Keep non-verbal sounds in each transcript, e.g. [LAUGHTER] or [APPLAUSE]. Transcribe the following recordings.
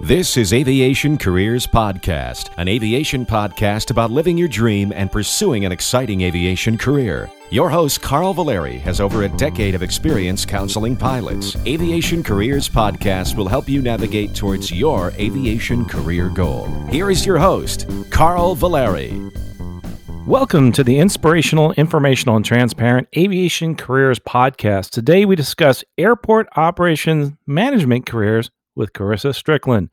This is Aviation Careers Podcast, an aviation podcast about living your dream and pursuing an exciting aviation career. Your host, Carl Valeri, has over a decade of experience counseling pilots. Aviation Careers Podcast will help you navigate towards your aviation career goal. Here is your host, Carl Valeri. Welcome to the inspirational, informational, and transparent Aviation Careers Podcast. Today we discuss airport operations management careers with Carissa Strickland,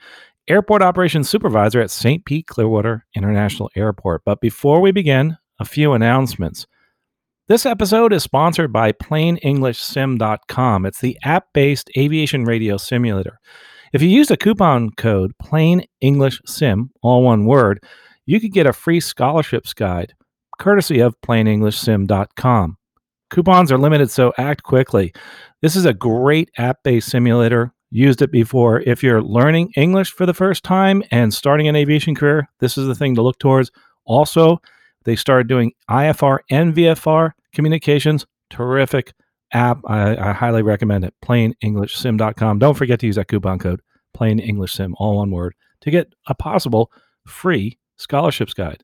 Airport Operations Supervisor at St. Pete Clearwater International Airport. But before we begin, a few announcements. This episode is sponsored by PlaneEnglishSim.com. It's the app based aviation radio simulator. If you use the coupon code Plane English Sim, all one word, you could get a free scholarships guide courtesy of PlaneEnglishSim.com. Coupons are limited, so act quickly. This is a great app based simulator used it before. If you're learning English for the first time and starting an aviation career, this is the thing to look towards. Also, they started doing IFR and VFR communications. Terrific app. I, I highly recommend it. PlaneEnglishSim.com. Don't forget to use that coupon code, Plane English Sim, all one word, to get a possible free scholarships guide.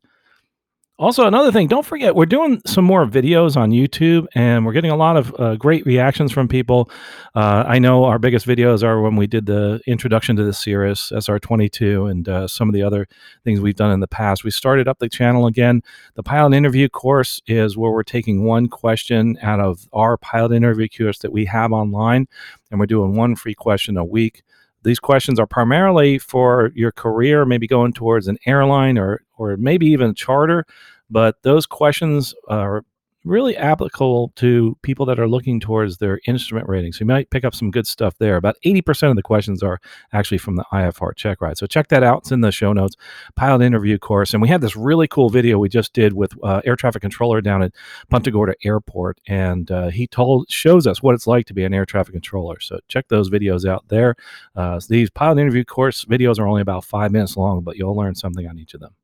Also, another thing, don't forget, we're doing some more videos on YouTube and we're getting a lot of uh, great reactions from people. Uh, I know our biggest videos are when we did the introduction to the Cirrus SR22 and uh, some of the other things we've done in the past. We started up the channel again. The pilot interview course is where we're taking one question out of our pilot interview course that we have online, and we're doing one free question a week. These questions are primarily for your career, maybe going towards an airline or or maybe even charter. But those questions are really applicable to people that are looking towards their instrument rating. So you might pick up some good stuff there. About 80% of the questions are actually from the IFR check ride. So check that out. It's in the show notes. Pilot interview course. And we had this really cool video we just did with uh, air traffic controller down at Punta Gorda Airport. And uh, he told shows us what it's like to be an air traffic controller. So check those videos out there. Uh, these pilot interview course videos are only about five minutes long, but you'll learn something on each of them.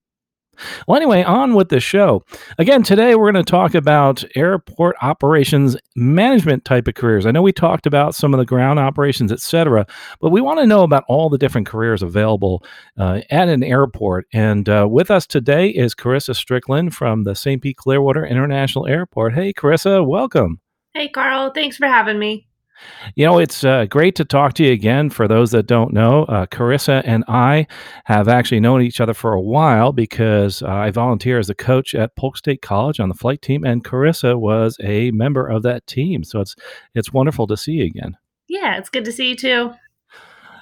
Well, anyway, on with the show. Again, today we're going to talk about airport operations management type of careers. I know we talked about some of the ground operations, et cetera, but we want to know about all the different careers available uh, at an airport. And uh, with us today is Carissa Strickland from the St. Pete Clearwater International Airport. Hey, Carissa, welcome. Hey, Carl. Thanks for having me. You know, it's uh, great to talk to you again. For those that don't know, uh, Carissa and I have actually known each other for a while because uh, I volunteer as a coach at Polk State College on the flight team, and Carissa was a member of that team. So it's it's wonderful to see you again. Yeah, it's good to see you too.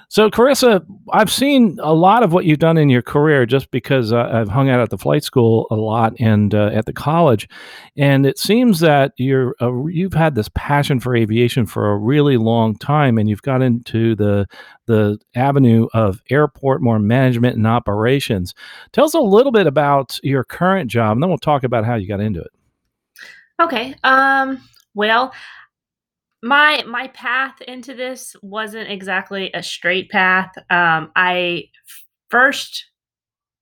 So, Carissa, I've seen a lot of what you've done in your career just because uh, I've hung out at the flight school a lot and uh, at the college, and it seems that you're uh, you've had this passion for aviation for a really long time, and you've got into the the avenue of airport more management and operations. Tell us a little bit about your current job, and then we'll talk about how you got into it. Okay. Um. Well, my my path into this wasn't exactly a straight path. Um, I first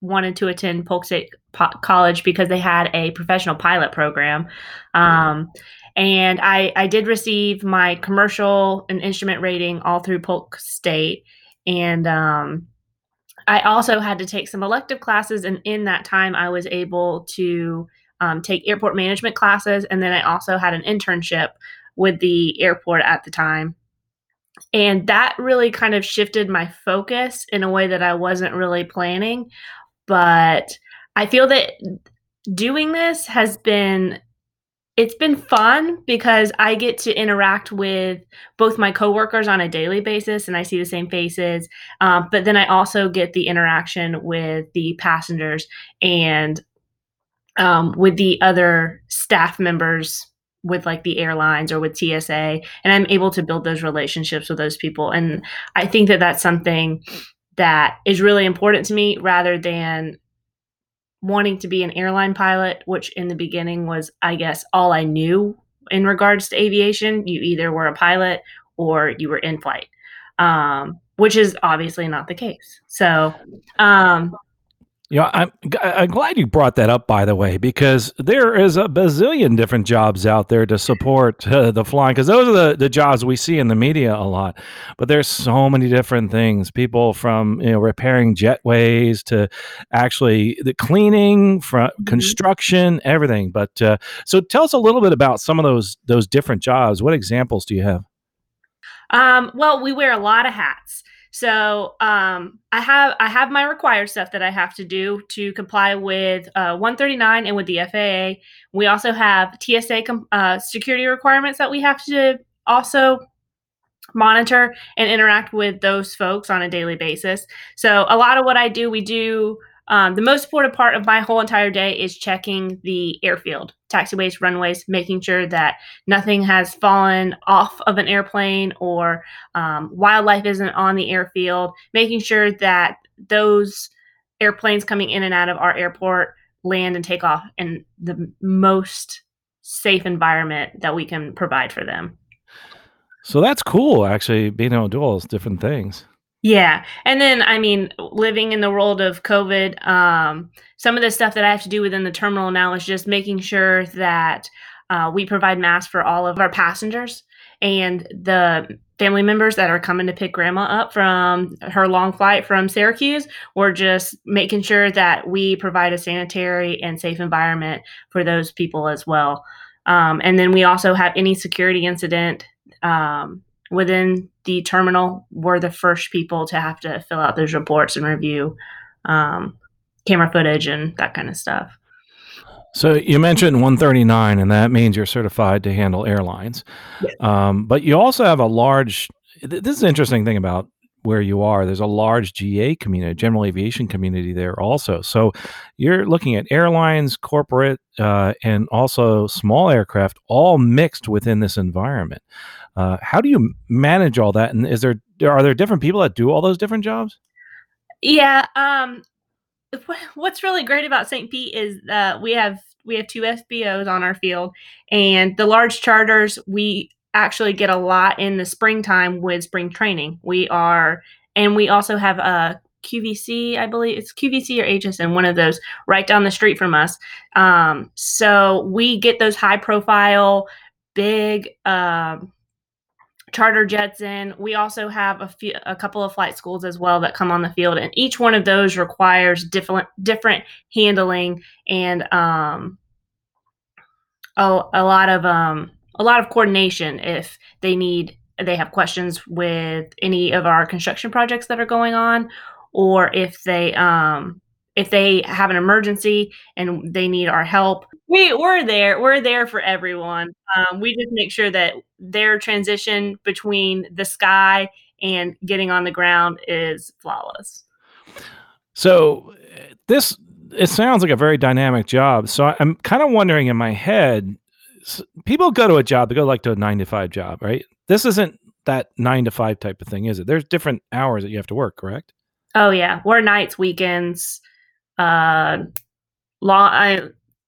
wanted to attend Polk State po- College because they had a professional pilot program. Um, and I, I did receive my commercial and instrument rating all through Polk State. And um, I also had to take some elective classes. And in that time, I was able to um, take airport management classes. And then I also had an internship with the airport at the time. And that really kind of shifted my focus in a way that I wasn't really planning. But I feel that doing this has been it's been fun because I get to interact with both my coworkers on a daily basis and I see the same faces. Um, but then I also get the interaction with the passengers and um, with the other staff members with like the airlines or with TSA and I'm able to build those relationships with those people. And I think that that's something that is really important to me rather than wanting to be an airline pilot which in the beginning was I guess all I knew in regards to aviation. You either were a pilot or you were in flight um, which is obviously not the case. So um, You know, I'm, I'm glad you brought that up, by the way, because there is a bazillion different jobs out there to support uh, the flying, because those are the, the jobs we see in the media a lot. But there's so many different things. People from you know repairing jetways to actually the cleaning, from mm-hmm. construction, everything. But uh, so tell us a little bit about some of those those different jobs. What examples do you have? Um, well, we wear a lot of hats. So um, I have I have my required stuff that I have to do to comply with uh, 139 and with the FAA. We also have TSA com- uh, security requirements that we have to also monitor and interact with those folks on a daily basis. So a lot of what I do, we do um, the most important part of my whole entire day is checking the airfield, taxiways, runways, making sure that nothing has fallen off of an airplane or um, wildlife isn't on the airfield, making sure that those airplanes coming in and out of our airport land and take off in the most safe environment that we can provide for them. So that's cool, actually, being able to do all those different things. Yeah. And then, I mean, living in the world of COVID, um, some of the stuff that I have to do within the terminal now is just making sure that uh, we provide masks for all of our passengers and the family members that are coming to pick grandma up from her long flight from Syracuse. We're just making sure that we provide a sanitary and safe environment for those people as well. Um, and then we also have any security incident um, within the terminal were the first people to have to fill out those reports and review um, camera footage and that kind of stuff. So you mentioned 139, and that means you're certified to handle airlines. Yes. Um, but you also have a large. This is an interesting thing about where you are. There's a large GA community, general aviation community there also. So you're looking at airlines, corporate, uh, and also small aircraft, all mixed within this environment. Uh, how do you manage all that? And is there are there different people that do all those different jobs? Yeah. Um, [LAUGHS] what's really great about St. Pete is that we have we have two FBOs on our field, and the large charters we actually get a lot in the springtime with spring training. We are, and we also have a QVC, I believe it's QVC or HSN, one of those right down the street from us. Um, so we get those high profile, big. Um, charter jets in. We also have a few, a couple of flight schools as well that come on the field, and each one of those requires different different handling and um, a, a lot of um, a lot of coordination if they need they have questions with any of our construction projects that are going on, or if they um, if they have an emergency and they need our help. We we're there we're there for everyone. Um, we just make sure that their transition between the sky and getting on the ground is flawless. So this it sounds like a very dynamic job. So i'm kind of wondering in my head people go to a job they go like to a nine to five job right? This isn't that nine to five type of thing is it? There's different hours that you have to work correct? Oh yeah. We're nights weekends uh long I,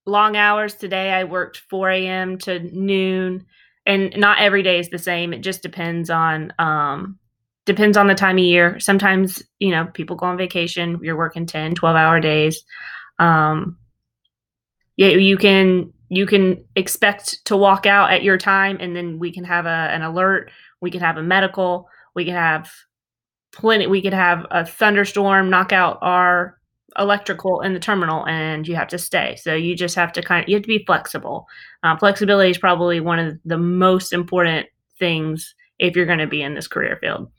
long hours today. I worked 4 a.m to noon and not every day is the same. It just depends on um depends on the time of year. Sometimes you know people go on vacation you're working 10 12 hour days. Um yeah you can you can expect to walk out at your time and then we can have a, an alert. We can have a medical. We can have plenty we could have a thunderstorm knock out our electrical in the terminal and you have to stay. So you just have to kind of you have to be flexible. Uh, flexibility is probably one of the most important things if you're going to be in this career field.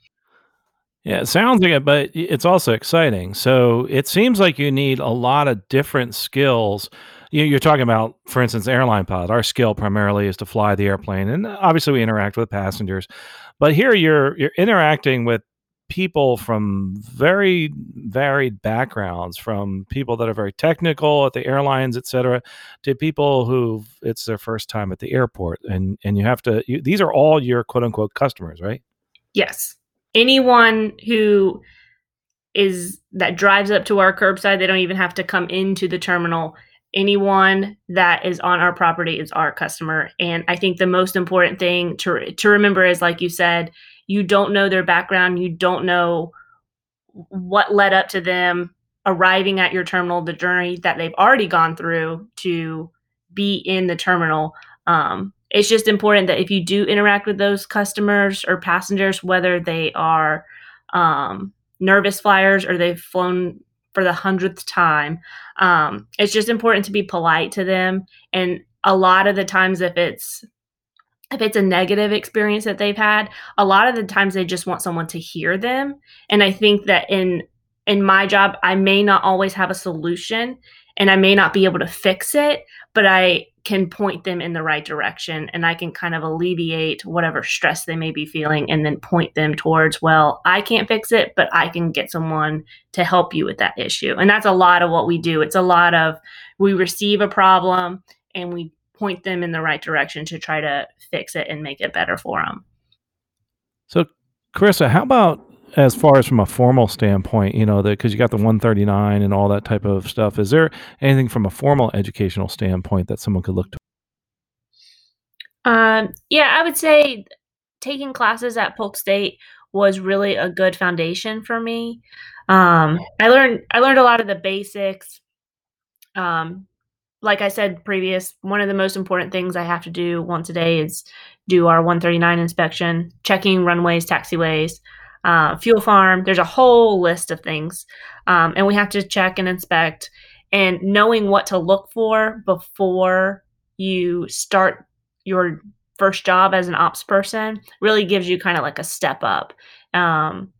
Yeah, it sounds like it, but it's also exciting. So it seems like you need a lot of different skills. You're talking about, for instance, airline pilot. Our skill primarily is to fly the airplane, and obviously we interact with passengers. But here you're you're interacting with people from very varied backgrounds, from people that are very technical at the airlines, et cetera, to people who it's their first time at the airport, and and you have to. You, these are all your quote unquote customers, right? Yes. Anyone who is that drives up to our curbside, they don't even have to come into the terminal. Anyone that is on our property is our customer, and I think the most important thing to to remember is, like you said, you don't know their background you don't know what led up to them arriving at your terminal, the journey that they've already gone through to be in the terminal. Um, it's just important that if you do interact with those customers or passengers, whether they are um, nervous flyers or they've flown for the hundredth time, um, it's just important to be polite to them. And a lot of the times, if it's if it's a negative experience that they've had, a lot of the times they just want someone to hear them. And I think that in in my job, I may not always have a solution and I may not be able to fix it, but I can point them in the right direction and I can kind of alleviate whatever stress they may be feeling and then point them towards, well, I can't fix it, but I can get someone to help you with that issue. And that's a lot of what we do. It's a lot of we receive a problem and we point them in the right direction to try to fix it and make it better for them. So, Carissa, how about as far as from a formal standpoint, you know, because you got the 139 and all that type of stuff, is there anything from a formal educational standpoint that someone could look to? Um, yeah, I would say taking classes at Polk State was really a good foundation for me. Um, I learned I learned a lot of the basics. Um, like I said previous, one of the most important things I have to do once a day is do our 139 inspection, checking runways, taxiways, uh, fuel farm. There's a whole list of things, um, and we have to check and inspect. And knowing what to look for before you start your first job as an ops person really gives you kind of like a step up. Um,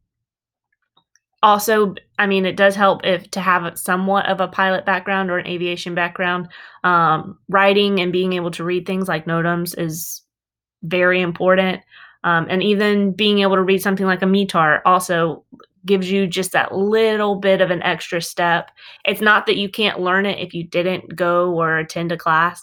also, I mean, it does help if to have somewhat of a pilot background or an aviation background. Um, writing and being able to read things like NOTAMs is very important. Um, and even being able to read something like a METAR also gives you just that little bit of an extra step. It's not that you can't learn it if you didn't go or attend a class,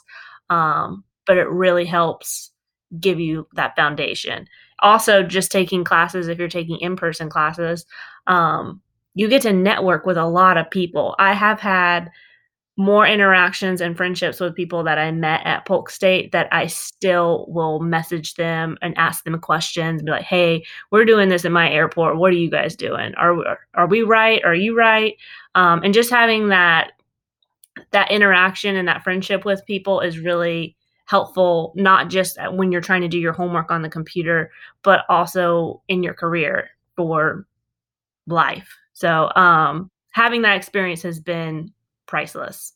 um, but it really helps give you that foundation. Also, just taking classes, if you're taking in person classes, um, you get to network with a lot of people. I have had more interactions and friendships with people that I met at Polk State that I still will message them and ask them questions and be like, "Hey, we're doing this in my airport. What are you guys doing? Are are we right? Are you right?" Um, and just having that that interaction and that friendship with people is really helpful not just when you're trying to do your homework on the computer but also in your career for life so um, having that experience has been priceless.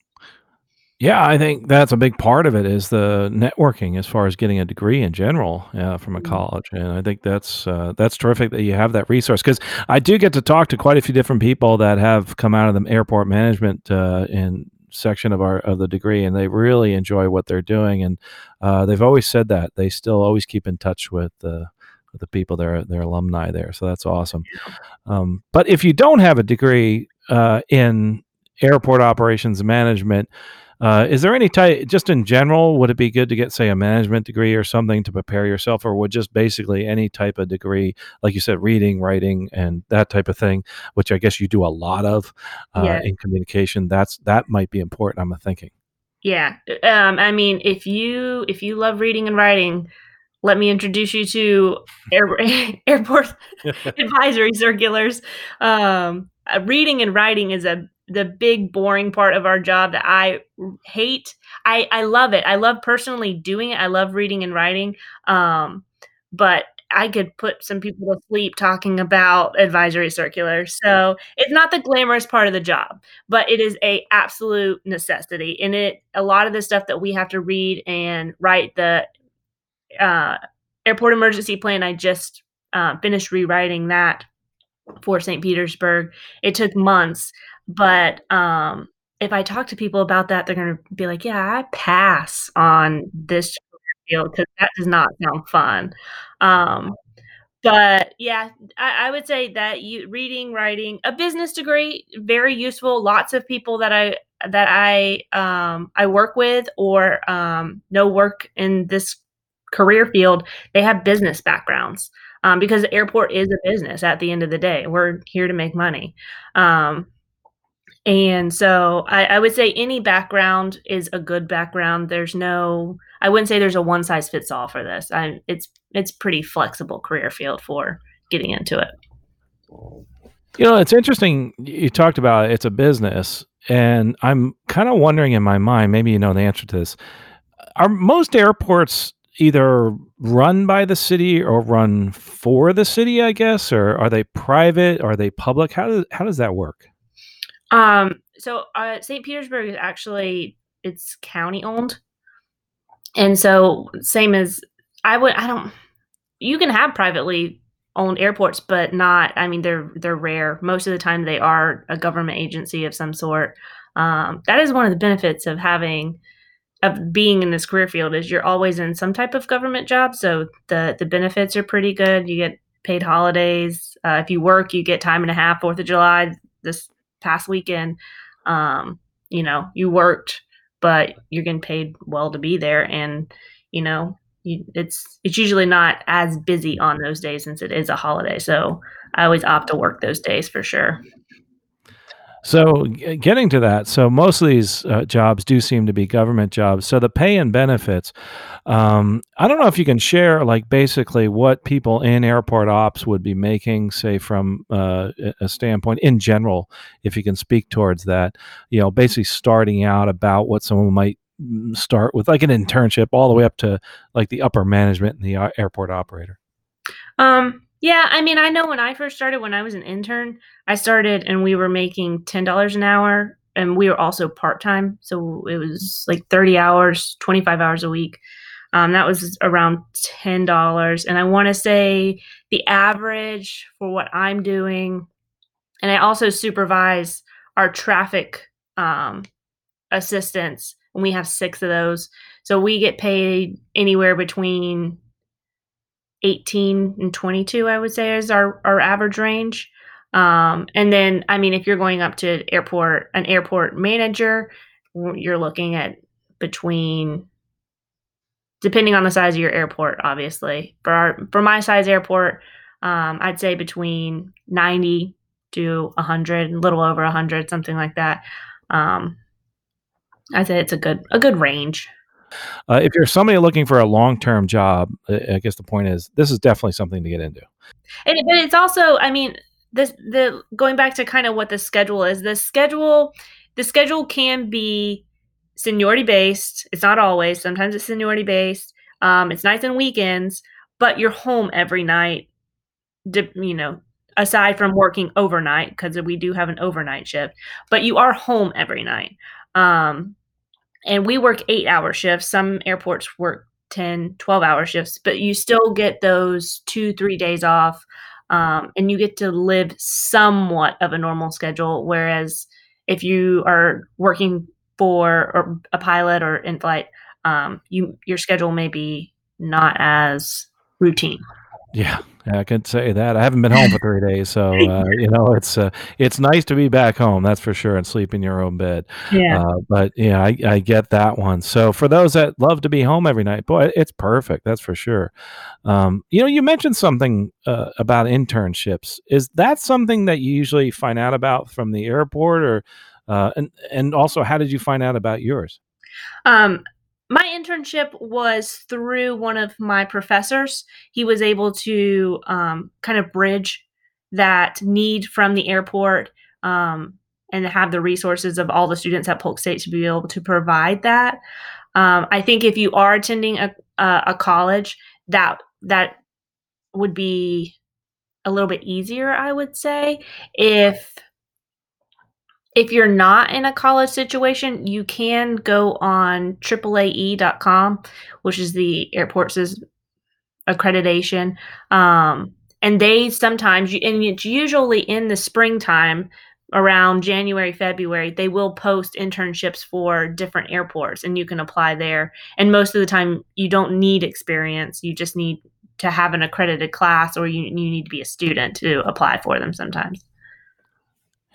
Yeah, I think that's a big part of it is the networking as far as getting a degree in general uh, from a mm-hmm. college, and I think that's uh, that's terrific that you have that resource because I do get to talk to quite a few different people that have come out of the airport management uh, in section of our of the degree, and they really enjoy what they're doing, and uh, they've always said that they still always keep in touch with the with the people their their alumni there, so that's awesome. Um, but if you don't have a degree uh, in airport operations management. Uh, is there any type, just in general, would it be good to get, say, a management degree or something to prepare yourself, or would just basically any type of degree, like you said, reading, writing, and that type of thing, which I guess you do a lot of uh, yeah. in communication, that's that might be important. I'm thinking. Yeah, um, I mean, if you if you love reading and writing, let me introduce you to air, [LAUGHS] airport [LAUGHS] advisory circulars. Um, uh, reading and writing is a the big boring part of our job that I hate. I I love it. I love personally doing it. I love reading and writing. Um, but I could put some people to sleep talking about advisory circulars. So it's not the glamorous part of the job, but it is a absolute necessity. And it a lot of the stuff that we have to read and write the uh, airport emergency plan. I just uh, finished rewriting that for St. Petersburg. It took months, but um, if I talk to people about that, they're going to be like, "Yeah, I pass on this field because that does not sound fun." Um, but yeah, I, I, would say that you reading, writing, a business degree, very useful. Lots of people that I that I um, I work with or um, know work in this career field, they have business backgrounds um, because the airport is a business at the end of the day. We're here to make money. Um, and so I, I, would say any background is a good background. There's no, I wouldn't say there's a one size fits all for this. I, it's it's pretty flexible career field for getting into it. You know, it's interesting. You talked about it's a business, and I'm kind of wondering in my mind, maybe you know the answer to this. Are most airports either run by the city or run for the city, I guess, or are they private? Are they public? How does how does that work? Um, so uh, St. Petersburg is actually it's county owned, and so same as I would. I don't. You can have privately owned airports, but not. I mean, they're they're rare. Most of the time, they are a government agency of some sort. Um, that is one of the benefits of having of being in this career field is you're always in some type of government job. So the the benefits are pretty good. You get paid holidays. Uh, if you work, you get time and a half. Fourth of July this past weekend, um, you know, you worked, but you're getting paid well to be there, and you know, you, it's it's usually not as busy on those days since it is a holiday. So I always opt to work those days for sure. So, getting to that, so most of these uh, jobs do seem to be government jobs. So, the pay and benefits, um, I don't know if you can share, like, basically what people in airport ops would be making, say, from uh, a standpoint in general, if you can speak towards that, you know, basically starting out about what someone might mm, start with, like an internship, all the way up to like the upper management and the uh, airport operator. Um, yeah, I mean, I know when I first started, when I was an intern, I started and we were making ten dollars an hour, and we were also part time, so it was like thirty hours, twenty five hours a week. Um, that was around ten dollars, and I want to say the average for what I'm doing, and I also supervise our traffic um, assistants, and we have six of those, so we get paid anywhere between 18 and 22 i would say is our, our average range. Um, and then i mean if you're going up to airport an airport manager you're looking at between depending on the size of your airport obviously. For our for my size airport um, i'd say between 90 to 100 a little over 100 something like that. Um, i'd say it's a good a good range uh, if you're somebody looking for a long term job, I guess the point is this is definitely something to get into. And, but it's also, I mean, this the going back to kind of what the schedule is. The schedule, the schedule can be seniority based. It's not always. Sometimes it's seniority based. Um, it's nights and weekends, but you're home every night. You know, aside from working overnight because we do have an overnight shift, but you are home every night. Um, and we work eight hour shifts. Some airports work 10, 12 hour shifts, but you still get those two, three days off. Um, and you get to live somewhat of a normal schedule. Whereas if you are working for or a pilot or in flight, um, you your schedule may be not as routine. Yeah, I can say that. I haven't been home for three days, so uh, [LAUGHS] you know it's uh, it's nice to be back home. That's for sure, and sleep in your own bed. Yeah. Uh, but yeah, I, I get that one. So for those that love to be home every night, boy, it's perfect. That's for sure. Um, you know, you mentioned something uh, about internships. Is that something that you usually find out about from the airport, or uh, and and also how did you find out about yours? Um, internship was through one of my professors. He was able to um, kind of bridge that need from the airport um, and have the resources of all the students at Polk State to be able to provide that. Um, I think if you are attending a, a, a college, that that would be a little bit easier, I would say, if if you're not in a college situation, you can go on AAAE.com, which is the airport's accreditation. Um, and they sometimes, and it's usually in the springtime around January, February, they will post internships for different airports and you can apply there. And most of the time, you don't need experience, you just need to have an accredited class or you, you need to be a student to apply for them sometimes.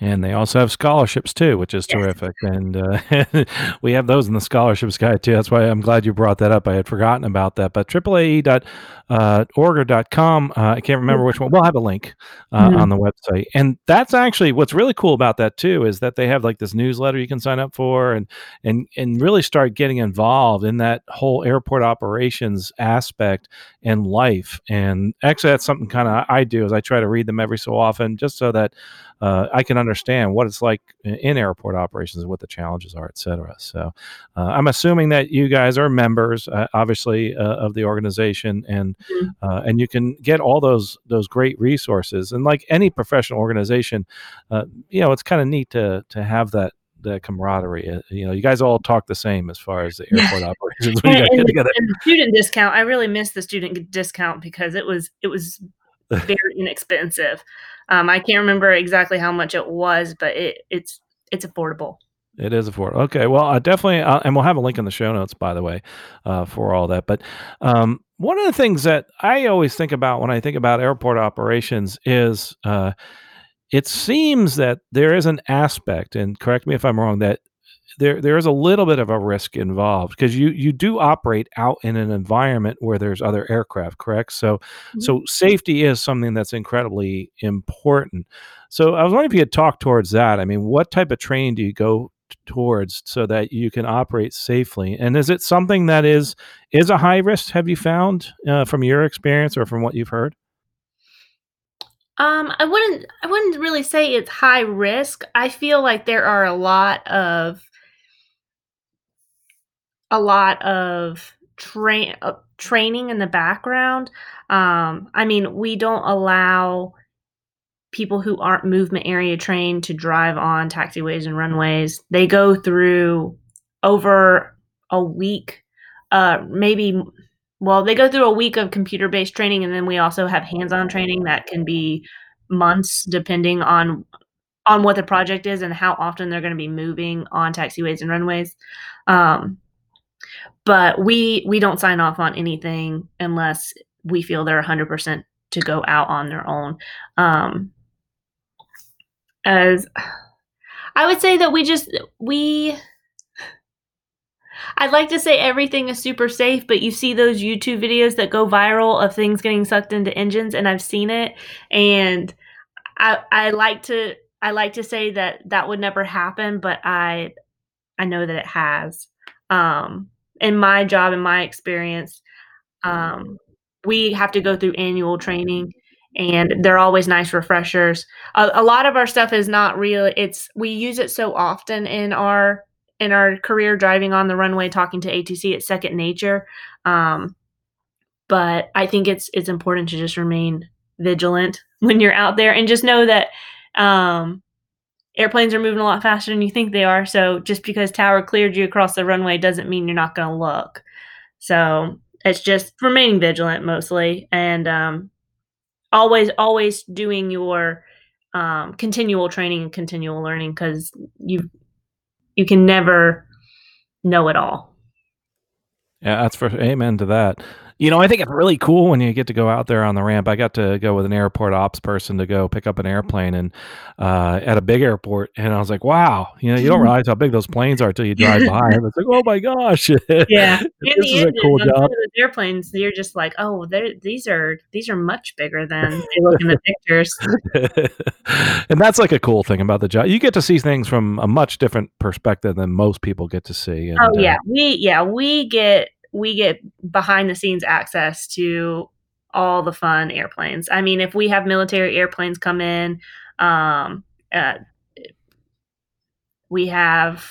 And they also have scholarships too, which is yes. terrific. And uh, [LAUGHS] we have those in the scholarships guide too. That's why I'm glad you brought that up. I had forgotten about that. But AAAE.org uh, or .com, uh, I can't remember which one. We'll have a link uh, mm-hmm. on the website. And that's actually what's really cool about that too is that they have like this newsletter you can sign up for and and and really start getting involved in that whole airport operations aspect and life. And actually, that's something kind of I do is I try to read them every so often just so that uh, I can understand what it's like in airport operations and what the challenges are, et cetera. So uh, I'm assuming that you guys are members, uh, obviously, uh, of the organization, and mm-hmm. Uh, and you can get all those those great resources. And like any professional organization, uh, you know, it's kind of neat to to have that the camaraderie. You know, you guys all talk the same as far as the airport operations. [LAUGHS] and, and, and, the student discount, I really miss the student discount because it was it was very inexpensive. Um, I can't remember exactly how much it was, but it, it's it's affordable. It is affordable. Okay, well, I definitely, uh, and we'll have a link in the show notes, by the way, uh, for all that. But um, one of the things that I always think about when I think about airport operations is uh, it seems that there is an aspect, and correct me if I'm wrong, that there there is a little bit of a risk involved because you you do operate out in an environment where there's other aircraft correct? So mm-hmm. so safety is something that's incredibly important. So i was wondering if you could talk towards that. I mean what type of training do you go towards so that you can operate safely? And is it something that is is a high risk have you found uh, from your experience or from what you've heard? Um, I wouldn't I wouldn't really say it's high risk. I feel like there are a lot of a lot of train uh, training in the background. Um, I mean, we don't allow people who aren't movement area trained to drive on taxiways and runways. They go through over a week, uh, maybe. Well, they go through a week of computer based training, and then we also have hands on training that can be months, depending on on what the project is and how often they're going to be moving on taxiways and runways. Um, but we we don't sign off on anything unless we feel they're 100% to go out on their own um as i would say that we just we I'd like to say everything is super safe, but you see those YouTube videos that go viral of things getting sucked into engines, and I've seen it. And I I like to I like to say that that would never happen, but I I know that it has. Um, in my job, in my experience, um, we have to go through annual training and they're always nice refreshers. A, a, lot of our stuff is not real. It's we use it so often in our in our career driving on the runway, talking to ATC. It's second nature. Um, but I think it's it's important to just remain vigilant [LAUGHS] when you're out there and just know that um, airplanes are moving a lot faster than you think they are. So just because tower cleared you across the runway doesn't mean you're not going to look. So it's just remaining vigilant mostly and um, always, always doing your um, continual training and continual learning because you you can never know it all. Yeah, that's for amen to that. You know, I think it's really cool when you get to go out there on the ramp. I got to go with an airport ops person to go pick up an airplane and uh, at a big airport, and I was like, "Wow!" You know, you don't mm-hmm. realize how big those planes are until you drive by. It's like, "Oh my gosh!" [LAUGHS] Yeah, this is a cool job. airplanes, you're just like, "Oh, these are these are much bigger than [LAUGHS] they look in the pictures." [LAUGHS] and that's like a cool thing about the job. You get to see things from a much different perspective than most people get to see. And, oh yeah, uh, we yeah we get we get behind the scenes access to all the fun airplanes. I mean, if we have military airplanes come in, um, uh, we have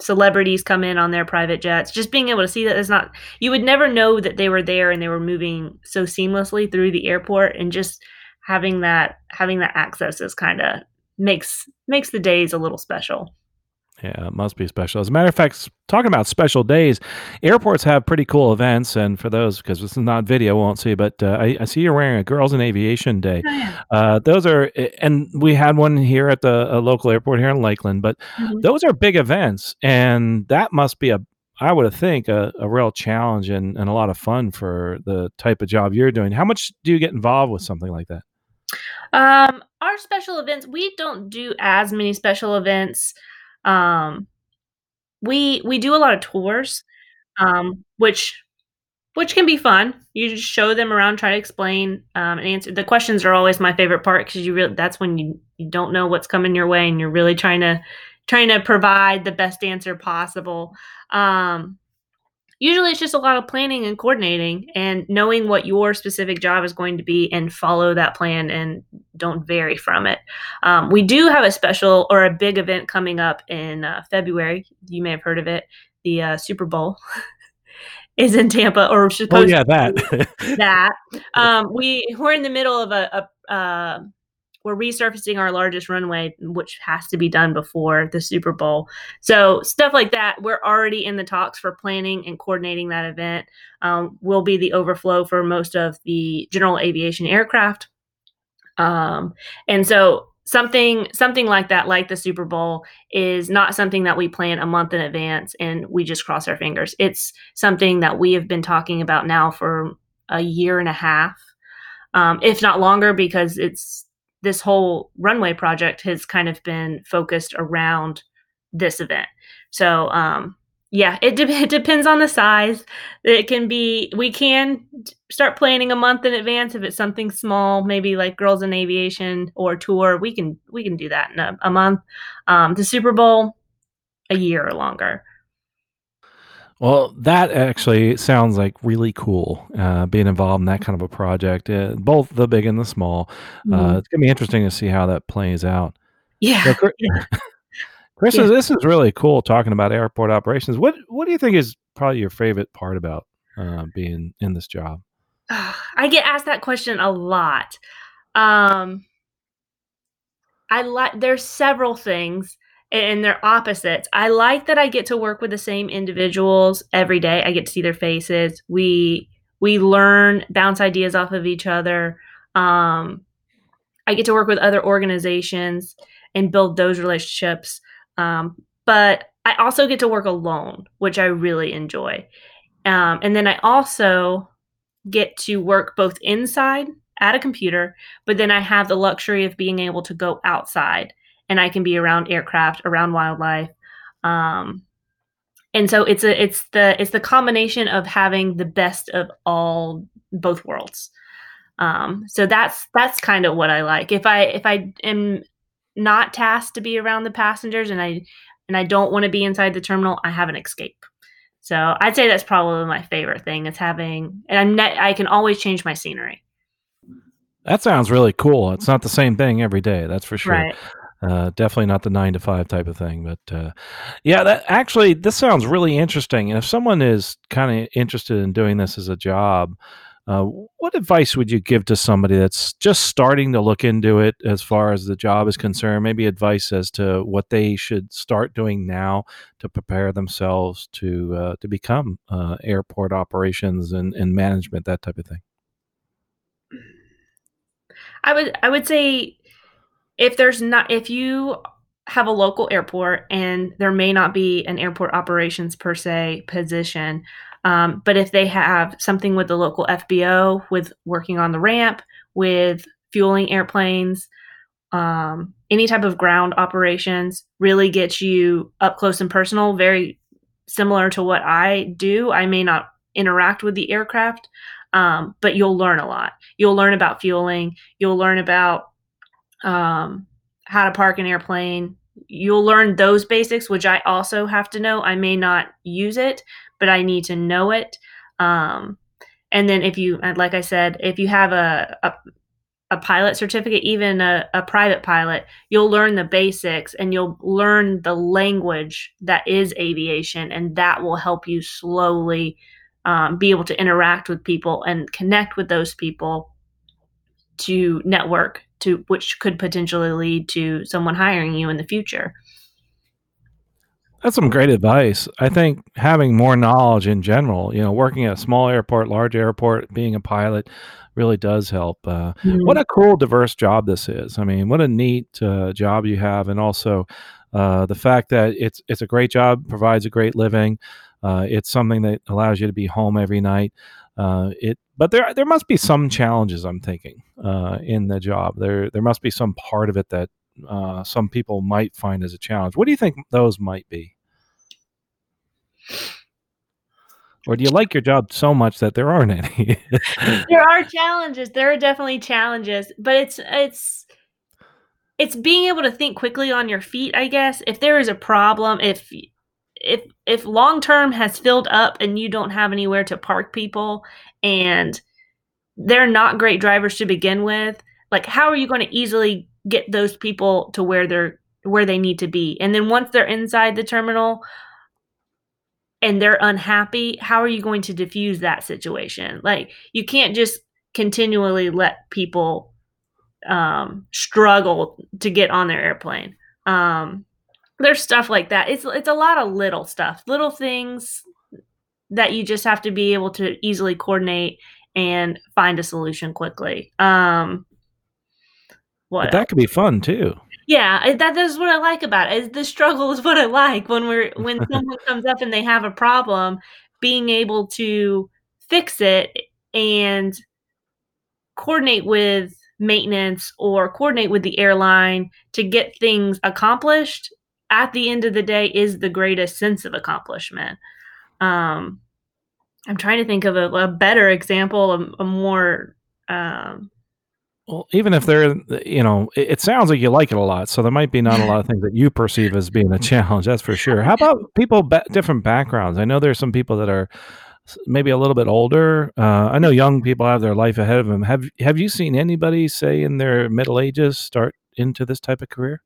celebrities come in on their private jets. Just being able to see that is not, you would never know that they were there and they were moving so seamlessly through the airport, and just having that having that access is kind of makes makes the days a little special. Yeah, it must be special. As a matter of fact, talking about special days, airports have pretty cool events. And for those, because this is not video, we won't see, but uh, I, I, see you're wearing a Girls in Aviation Day. Oh, yeah. uh, those are, and we had one here at the local airport here in Lakeland, but mm-hmm. those are big events. And that must be a, I would think, a, a real challenge and, and a lot of fun for the type of job you're doing. How much do you get involved with something like that? Um, our special events, we don't do as many special events. Um, we we do a lot of tours, um, which which can be fun. You just show them around, try to explain, um, and answer. The questions are always my favorite part because you really that's when you you don't know what's coming your way, and you're really trying to trying to provide the best answer possible. Um, usually it's just a lot of planning and coordinating and knowing what your specific job is going to be and follow that plan and don't vary from it. Um, we do have a special or a big event coming up in uh, February. You may have heard of it, the uh, Super Bowl. [LAUGHS] is in Tampa or supposed oh yeah that [LAUGHS] that um, we we're in the middle of a, a uh, we're resurfacing our largest runway, which has to be done before the Super Bowl. So stuff like that, we're already in the talks for planning and coordinating that event. Um, will be the overflow for most of the general aviation aircraft, um, and so something something like that, like the Super Bowl, is not something that we plan a month in advance and we just cross our fingers. It's something that we have been talking about now for a year and a half. Um, if not longer, because it's this whole runway project has kind of been focused around this event. So, um, yeah, it, de- [LAUGHS] it depends on the size. It can be, we can start planning a month in advance if it's something small, maybe like Girls in Aviation or tour. We can we can do that in a, a month. Um, the Super Bowl, a year or longer. Well, that actually sounds like really cool. Uh, being involved in that kind of a project, uh, both the big and the small. Uh, Mhm. it's gonna be interesting to see how that plays out. Yeah, So, Chris, yeah, [LAUGHS] Chris, yeah. this is really cool talking about airport operations. What What do you think is probably your favorite part about uh, being in this job? I get asked that question a lot. Um, I like there's several things and they're opposites. I like that I get to work with the same individuals every day. I get to see their faces. We we learn, bounce ideas off of each other. Um, I get to work with other organizations and build those relationships. Um, but I also get to work alone, which I really enjoy. Um, and then I also get to work both inside at a computer, but then I have the luxury of being able to go outside and I can be around aircraft, around wildlife. Um, and so it's a it's the it's the combination of having the best of all both worlds. Um, so that's that's kind of what I like. If I if I am not tasked to be around the passengers and I and I don't want to be inside the terminal, I have an escape. So I'd say that's probably my favorite thing is having, and I'm I can always change my scenery. That sounds really cool. It's not the same thing every day, that's for sure. Right. Uh, definitely not the nine to five type of thing, but uh, yeah, that actually this sounds really interesting. And if someone is kind of interested in doing this as a job, uh, what advice would you give to somebody that's just starting to look into it as far as the job is concerned? Maybe advice as to what they should start doing now to prepare themselves to uh, to become uh, airport operations and, and management, that type of thing. I would I would say if there's not if you have a local airport and there may not be an airport operations per se position, um, but if they have something with the local FBO with working on the ramp, with fueling airplanes, um, any type of ground operations really gets you up close and personal, very similar to what I do. I may not interact with the aircraft, um, but you'll learn a lot. You'll learn about fueling. You'll learn about um, how to park an airplane. You'll learn those basics, which I also have to know. I may not use it, but I need to know it. Um, and then if you, like I said, if you have a, a, a pilot certificate, even a, a private pilot, you'll learn the basics and you'll learn the language that is aviation, and that will help you slowly um, be able to interact with people and connect with those people to network to which could potentially lead to someone hiring you in the future. That's some great advice. I think having more knowledge in general, you know, working at a small airport, large airport, being a pilot really does help. Uh, Mhm. what a cool, diverse job this is. I mean, what a neat uh, job you have. And also, Uh, the fact that it's it's a great job, provides a great living. Uh, it's something that allows you to be home every night. Uh, it, but there there must be some challenges. I'm thinking uh, in the job. There there must be some part of it that uh, some people might find as a challenge. What do you think those might be? Or do you like your job so much that there aren't any? [LAUGHS] there are challenges. There are definitely challenges, but it's it's it's being able to think quickly on your feet, I guess. If there is a problem, if if if long term has filled up and you don't have anywhere to park people and they're not great drivers to begin with, like how are you going to easily get those people to where they're where they need to be? And then once they're inside the terminal and they're unhappy, how are you going to diffuse that situation? Like you can't just continually let people um, struggle to get on their airplane. Um, there's stuff like that. It's it's a lot of little stuff, little things that you just have to be able to easily coordinate and find a solution quickly. Um, what but that else? could be fun too. Yeah, that is what I like about it. The struggle is [LAUGHS] what I like when we're [LAUGHS] when someone comes up and they have a problem, being able to fix it and coordinate with maintenance or coordinate with the airline to get things accomplished at the end of the day is the greatest sense of accomplishment. Um, I'm trying to think of a, a better example, a, a more. Um, well, even if they're, you know, it, it, sounds like you like it a lot, so there might be not a lot of [LAUGHS] things that you perceive as being a challenge. That's for sure. How about people, ba- different backgrounds? I know there's some people that are maybe a little bit older. Uh, I know young people have their life ahead of them. Have Have you seen anybody, say, in their middle ages, start into this type of career?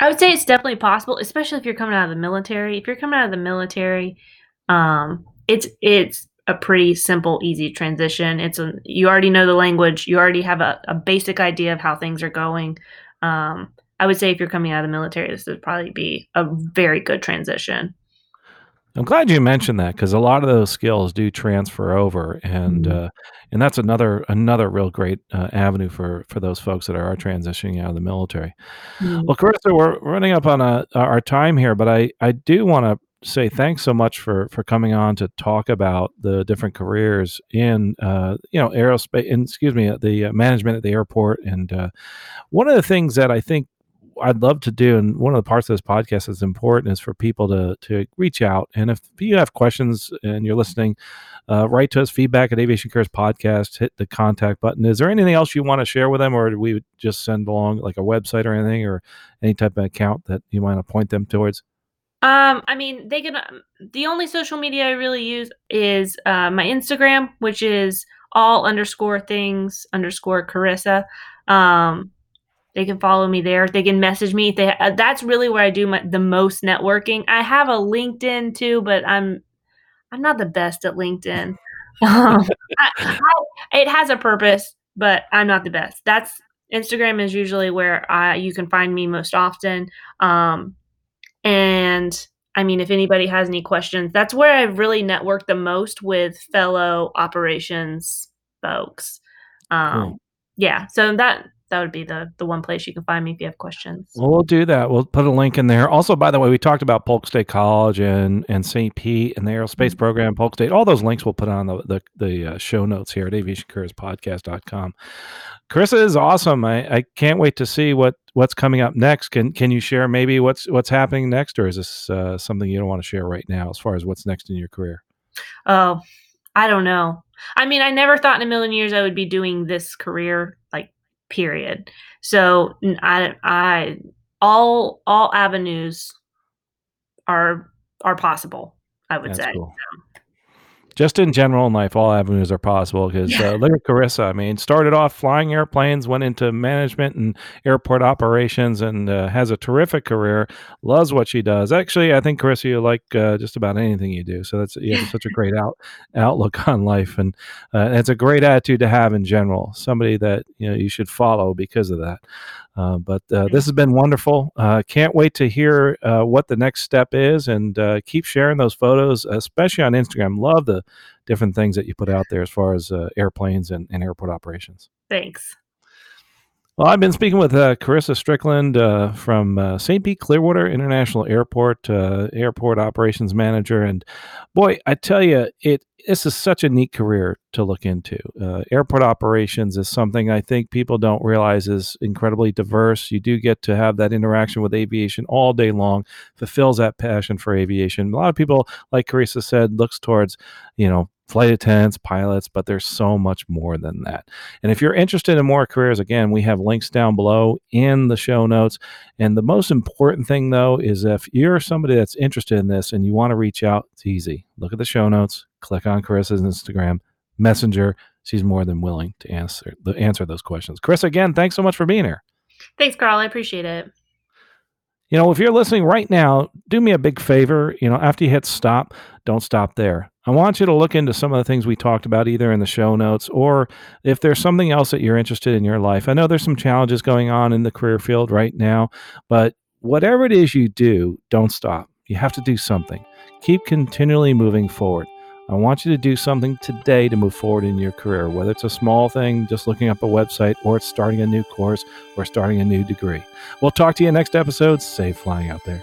I would say it's definitely possible, especially if you're coming out of the military. If you're coming out of the military, um, it's it's a pretty simple, easy transition. It's a you already know the language, you already have a, a basic idea of how things are going. Um, I would say if you're coming out of the military, this would probably be a very good transition. I'm glad you mentioned that because a lot of those skills do transfer over, and mm-hmm. uh, and that's another another real great uh, avenue for for those folks that are transitioning out of the military. Mm-hmm. Well, Carissa, we're running up on a, our time here, but I I do want to say thanks so much for for coming on to talk about the different careers in uh, you know aerospace and excuse me the uh, management at the airport and uh, one of the things that I think I'd love to do, and one of the parts of this podcast that's important is for people to to reach out. And if you have questions and you're listening, uh, write to us feedback at Aviation Careers Podcast. Hit the contact button. Is there anything else you want to share with them, or do we just send along like a website or anything, or any type of account that you want to point them towards? Um, I mean, they can. Um, the only social media I really use is uh, my Instagram, which is all underscore things underscore Carissa. Um, they can follow me there. They can message me. They uh, that's really where I do my, the most networking. I have a LinkedIn too, but I'm I'm not the best at LinkedIn. [LAUGHS] um, I, I, it has a purpose, but I'm not the best. That's Instagram is usually where I you can find me most often. Um, and I mean, if anybody has any questions, that's where I've really networked the most with fellow operations folks. Um, cool. Yeah, so that that would be the the one place you can find me if you have questions. Well, we'll do that. We'll put a link in there. Also, by the way, we talked about Polk State College and and St. Pete and the aerospace mm-hmm. program, Polk State. All those links we'll put on the the, the uh, show notes here at aviationcareerspodcast.com. Carissa is awesome. I, I can't wait to see what what's coming up next. Can can you share maybe what's what's happening next, or is this uh, something you don't want to share right now as far as what's next in your career? Oh, I don't know. I mean, I never thought in a million years I would be doing this career like period. So I, I, all, all avenues are, are possible. I would That's say. Cool just in general in life, all avenues are possible. Because yeah. uh, look at Carissa. I mean, started off flying airplanes, went into management and airport operations, and uh, has a terrific career. Loves what she does. Actually, I think Carissa, you like uh, just about anything you do. So that's you have such a great out outlook [LAUGHS] on life, and uh, it's a great attitude to have in general. Somebody that you know you should follow because of that. Uh, but uh, this has been wonderful. Uh, can't wait to hear uh, what the next step is and uh, keep sharing those photos, especially on Instagram. Love the different things that you put out there as far as uh, airplanes and, and airport operations. Thanks. Well, I've been speaking with uh, Carissa Strickland uh, from uh, St. Pete Clearwater International Airport, uh, airport operations manager, and boy, I tell you, it this is such a neat career to look into. Uh, airport operations is something I think people don't realize is incredibly diverse. You do get to have that interaction with aviation all day long, fulfills that passion for aviation. A lot of people, like Carissa said, looks towards you know flight attendants, pilots, but there's so much more than that. And if you're interested in more careers, again, we have links down below in the show notes. And the most important thing, though, is if you're somebody that's interested in this and you want to reach out, it's easy. Look at the show notes, click on Carissa's Instagram, Messenger. She's more than willing to answer answer those questions. Chris, again, thanks so much for being here. Thanks, Carl. I appreciate it. You know, if you're listening right now, do me a big favor. You know, after you hit stop, don't stop there. I want you to look into some of the things we talked about either in the show notes or if there's something else that you're interested in your life. I know there's some challenges going on in the career field right now, but whatever it is you do, don't stop. You have to do something. Keep continually moving forward. I want you to do something today to move forward in your career, whether it's a small thing, just looking up a website, or it's starting a new course or starting a new degree. We'll talk to you next episode. Safe flying out there.